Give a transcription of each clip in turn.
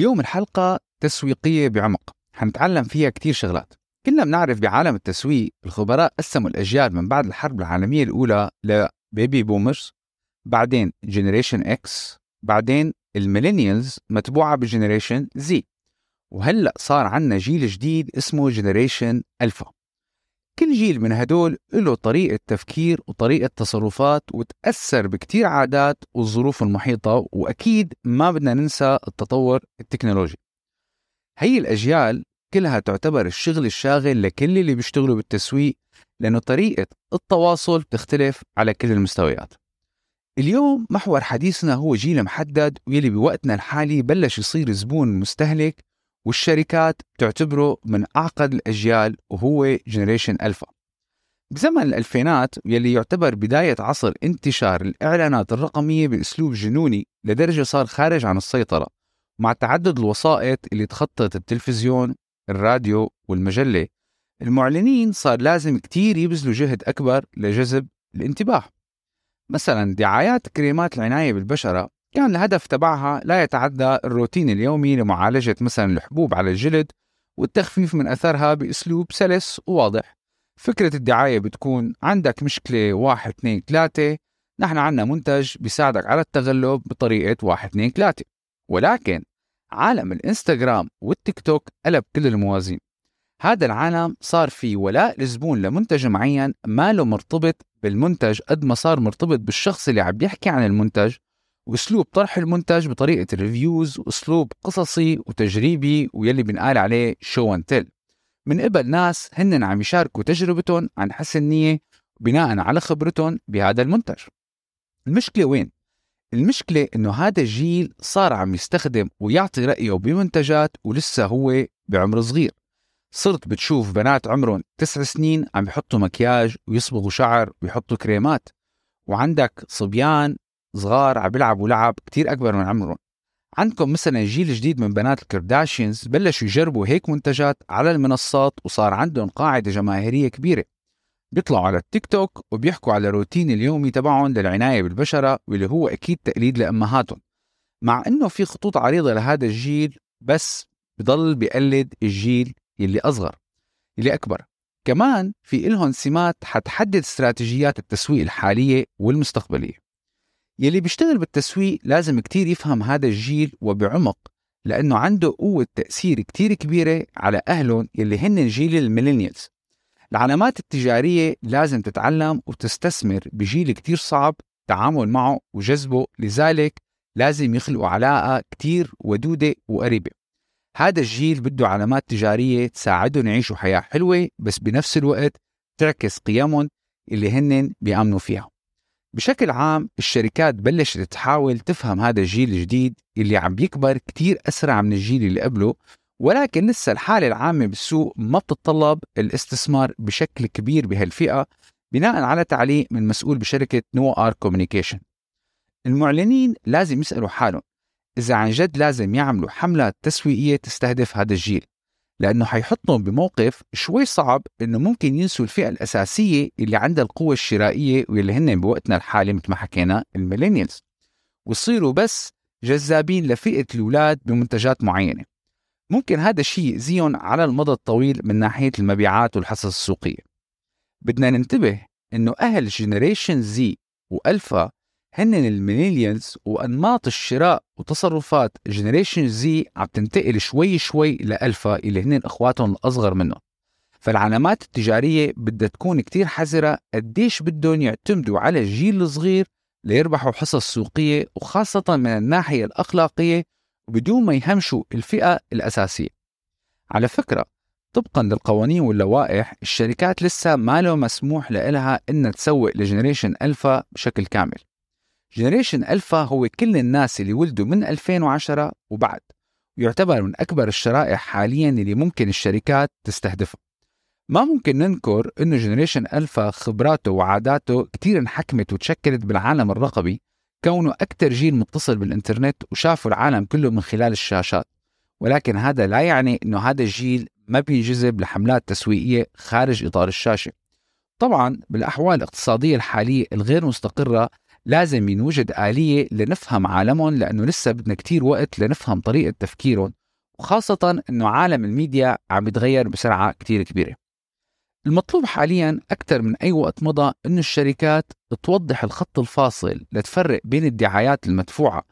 اليوم الحلقة تسويقية بعمق. حنتعلم فيها كتير شغلات. كلنا بنعرف بعالم التسويق الخبراء قسموا الأجيال من بعد الحرب العالمية الأولى ل baby boomers بعدين generation X بعدين ال millennials متبوعة ب generation Z وهلأ صار عنا جيل جديد اسمه generation alpha كل جيل من هدول له طريقة تفكير وطريقة تصرفات وتأثر بكتير عادات والظروف المحيطة وأكيد ما بدنا ننسى التطور التكنولوجي. هي الأجيال كلها تعتبر الشغل الشاغل لكل اللي بيشتغلوا بالتسويق لأنه طريقة التواصل بتختلف على كل المستويات. اليوم محور حديثنا هو جيل محدد ويلي بوقتنا الحالي بلش يصير زبون مستهلك والشركات تعتبره من أعقد الأجيال وهو جنريشن ألفا بزمن الألفينات يلي يعتبر بداية عصر انتشار الإعلانات الرقمية بأسلوب جنوني لدرجة صار خارج عن السيطرة مع تعدد الوسائط اللي تخطت التلفزيون الراديو والمجلة. المعلنين صار لازم كتير يبذلوا جهد أكبر لجذب الانتباه. مثلا دعايات كريمات العناية بالبشرة كان الهدف تبعها لا يتعدى الروتين اليومي لمعالجة مثلا الحبوب على الجلد والتخفيف من أثرها بأسلوب سلس وواضح. فكرة الدعاية بتكون عندك مشكلة واحد اثنين ثلاثة نحن عنا منتج بيساعدك على التغلب بطريقة واحد اثنين ثلاثة. ولكن عالم الإنستغرام والتيك توك قلب كل الموازين. هذا العالم صار في ولاء الزبون لمنتج معين ما له مرتبط بالمنتج قد ما صار مرتبط بالشخص اللي عم بيحكي عن المنتج وأسلوب طرح المنتج بطريقة reviews وأسلوب قصصي وتجريبي ويلي بنقال عليه show and tell. من قبل ناس هن عم يشاركوا تجربتهم عن حسن نيه بناء على خبرتهم بهذا المنتج. المشكلة وين؟ المشكلة إنه هذا الجيل صار عم يستخدم ويعطي رأيه بمنتجات ولسه هو بعمر صغير. صرت بتشوف بنات عمرهم تسع سنين عم يحطوا مكياج ويصبغوا شعر ويحطوا كريمات. وعندك صبيان صغار عم بيلعبوا لعب كتير أكبر من عمرهم. عندكم مثلا جيل جديد من بنات الكرداشينز بلشوا يجربوا هيك منتجات على المنصات وصار عندهم قاعدة جماهيرية كبيرة. بيطلعوا على التيك توك وبيحكوا على الروتين اليومي تبعهم للعناية بالبشرة واللي هو أكيد تقليد لأمهاتهم. مع إنه في خطوط عريضة لهذا الجيل بس بضل بيقلد الجيل اللي أصغر اللي أكبر. كمان في إلهم سمات حتحدد استراتيجيات التسويق الحالية والمستقبلية. يلي بيشتغل بالتسويق لازم كتير يفهم هذا الجيل وبعمق لأنه عنده قوة تأثير كتير كبيرة على أهلهم يلي هن جيل ال millennials. العلامات التجارية لازم تتعلم وتستثمر بجيل كتير صعب التعامل معه وجذبه لذلك لازم يخلقوا علاقة كتير ودودة وقريبة. هذا الجيل بده علامات تجارية تساعدهم يعيشوا حياة حلوة بس بنفس الوقت تعكس قيمهم اللي هن بيأمنوا فيها. بشكل عام الشركات بلشت تحاول تفهم هذا الجيل الجديد اللي عم بيكبر كتير أسرع من الجيل اللي قبله ولكن لسه الحالة العامة بالسوق ما بتتطلب الاستثمار بشكل كبير بهالفئة بناء على تعليق من مسؤول بشركة Noir Communication. المعلنين لازم يسألوا حالهم إذا عن جد لازم يعملوا حملات تسويقية تستهدف هذا الجيل. لأنه حيحطهم بموقف شوي صعب إنه ممكن ينسوا الفئة الأساسية اللي عندها القوة الشرائية واللي هن بوقتنا الحالي مثل ما حكينا ال millennials. ويصيروا بس جذابين لفئة الأولاد بمنتجات معينة. ممكن هذا الشيء يأذيهم على المدى الطويل من ناحية المبيعات والحصص السوقية. بدنا ننتبه إنه أهل generation Z و alpha هن ال millennials وأنماط الشراء وتصرفات generation Z عم تنتقل شوي شوي لألفا اللي هن أخواتهم الأصغر منهم. فالعلامات التجارية بدها تكون كتير حذرة قديش بدهم يعتمدوا على الجيل الصغير ليربحوا حصص سوقية وخاصة من الناحية الأخلاقية وبدون ما يهمشوا الفئة الأساسية. على فكرة طبقا للقوانين واللوائح الشركات لسه مانه مسموح لها إنها تسوق ل generation alpha بشكل كامل. generation alpha هو كل الناس اللي ولدوا من 2010 وبعد ويعتبر من أكبر الشرائح حاليا اللي ممكن الشركات تستهدفها ما ممكن ننكر إنه generation alpha خبراته وعاداته كتير انحكمت وتشكلت بالعالم الرقمي كونه أكثر جيل متصل بالإنترنت وشافوا العالم كله من خلال الشاشات ولكن هذا لا يعني إنه هذا الجيل ما بينجذب لحملات تسويقية خارج إطار الشاشة. طبعا بالأحوال الاقتصادية الحالية الغير مستقرة لازم ينوجد آلية لنفهم عالمهم لأنه لسه بدنا كتير وقت لنفهم طريقة تفكيرهم وخاصة أنه عالم الميديا عم يتغير بسرعة كتير كبيرة. المطلوب حاليا أكثر من أي وقت مضى أن الشركات توضح الخط الفاصل لتفرق بين الدعايات المدفوعة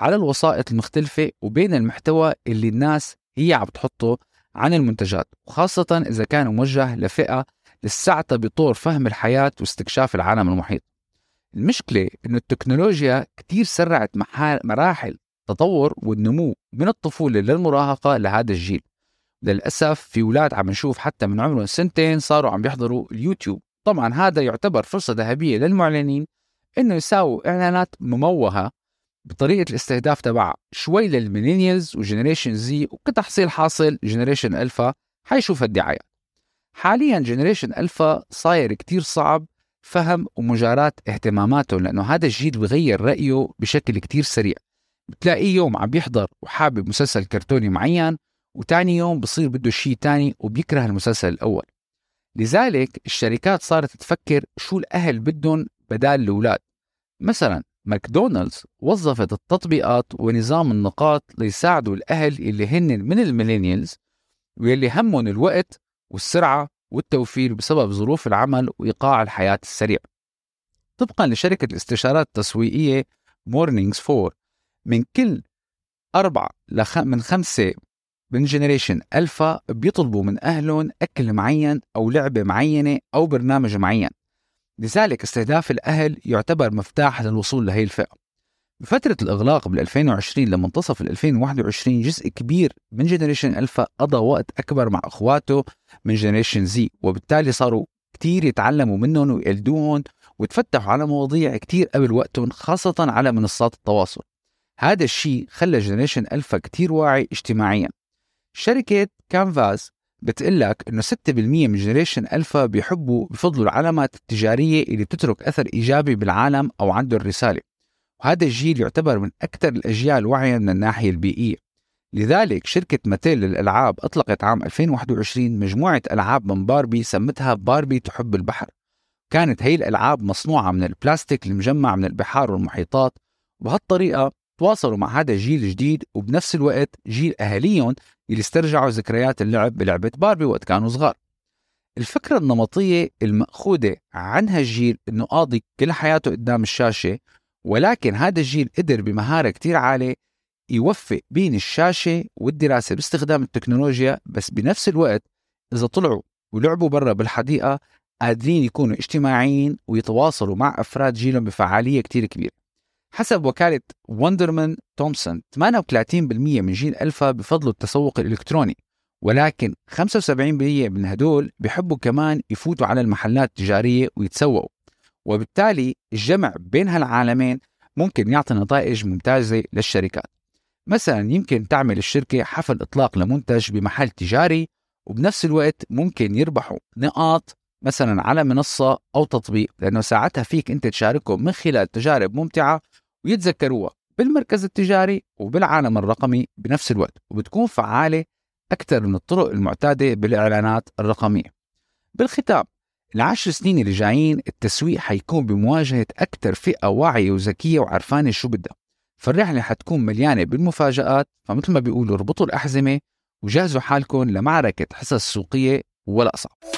على الوسائط المختلفة وبين المحتوى اللي الناس هي عم تحطه عن المنتجات وخاصة إذا كان موجه لفئة لساتها بطور فهم الحياة واستكشاف العالم المحيط. المشكلة إنه التكنولوجيا كتير سرعت مراحل التطور والنمو من الطفولة للمراهقة لهذا الجيل. للأسف في أولاد عم نشوف حتى من عمرهم سنتين صاروا عم بيحضروا اليوتيوب. طبعا هذا يعتبر فرصة ذهبية للمعلنين إنه يساووا إعلانات مموهة بطريقة الاستهداف تبعها. شوي لل millennials و generation Z وكتحصيل حاصل generation alpha حيشوف الدعايات حاليا generation alpha صاير كتير صعب فهم ومجاراة اهتماماته لأنه هذا الجيل بغير رأيه بشكل كتير سريع. بتلاقيه يوم عم بيحضر وحابب مسلسل كرتوني معين وتاني يوم بصير بده شيء تاني وبيكره المسلسل الأول. لذلك الشركات صارت تفكر شو الأهل بدهم بدال الأولاد. مثلا ماكدونالدز وظفت التطبيقات ونظام النقاط ليساعدوا الأهل اللي هن من ال millennials واللي همهم الوقت والسرعة والتوفير بسبب ظروف العمل وإيقاع الحياة السريع. طبقا لشركة الاستشارات التسويقية Morning فور من كل أربعة لخ... من خمسة من generation alpha بيطلبوا من أهلهم أكل معين أو لعبة معينة أو برنامج معين. لذلك استهداف الأهل يعتبر مفتاح للوصول لهي الفئة. بفترة الإغلاق بال 2020 لمنتصف ال 2021 جزء كبير من generation alpha قضى وقت أكبر مع أخواته من generation Z وبالتالي صاروا كتير يتعلموا منهم ويقلدوهم وتفتحوا على مواضيع كتير قبل وقتهم خاصة على منصات التواصل. هذا الشيء خلى generation alpha كتير واعي اجتماعيا. شركة كانفاس بتقول لك إنه 6% من generation alpha بيحبوا بفضلوا العلامات التجارية اللي بتترك أثر إيجابي بالعالم أو عندها رسالة. وهذا الجيل يعتبر من أكثر الاجيال وعيا من الناحية البيئية. لذلك شركة Mattel للألعاب أطلقت عام 2021 مجموعة ألعاب من باربي سمتها باربي تحب البحر. كانت هي الألعاب مصنوعة من البلاستيك المجمع من البحار والمحيطات وبهالطريقة تواصلوا مع هذا الجيل الجديد وبنفس الوقت جيل أهاليهم اللي استرجعوا ذكريات اللعب بلعبة باربي وقت كانوا صغار. الفكرة النمطية المأخوذة عن هالجيل إنه قاضي كل حياته قدام الشاشة ولكن هذا الجيل قدر بمهارة كتير عالية يوفق بين الشاشة والدراسة باستخدام التكنولوجيا بس بنفس الوقت إذا طلعوا ولعبوا برا بالحديقة قادرين يكونوا اجتماعيين ويتواصلوا مع أفراد جيلهم بفعالية كتير كبيرة. حسب وكالة وندرمان تومسون 38% من جيل ألفا بفضلوا التسوق الإلكتروني ولكن 75% من هدول بيحبوا كمان يفوتوا على المحلات التجارية ويتسوقوا. وبالتالي الجمع بين هالعالمين ممكن يعطي نتائج ممتازة للشركات. مثلا يمكن تعمل الشركة حفل إطلاق لمنتج بمحل تجاري وبنفس الوقت ممكن يربحوا نقاط مثلا على منصة أو تطبيق لأنه ساعتها فيك أنت تشاركهم من خلال تجارب ممتعة ويتذكروها بالمركز التجاري وبالعالم الرقمي بنفس الوقت وبتكون فعالة أكثر من الطرق المعتادة بالإعلانات الرقمية. بالختام العشر سنين اللي جايين التسويق حيكون بمواجهة أكثر فئة واعية وذكية وعرفانة شو بدها. فالرحلة حتكون مليانة بالمفاجآت فمثل ما بيقولوا اربطوا الأحزمة وجهزوا حالكم لمعركة حصص سوقية ولا أصعب.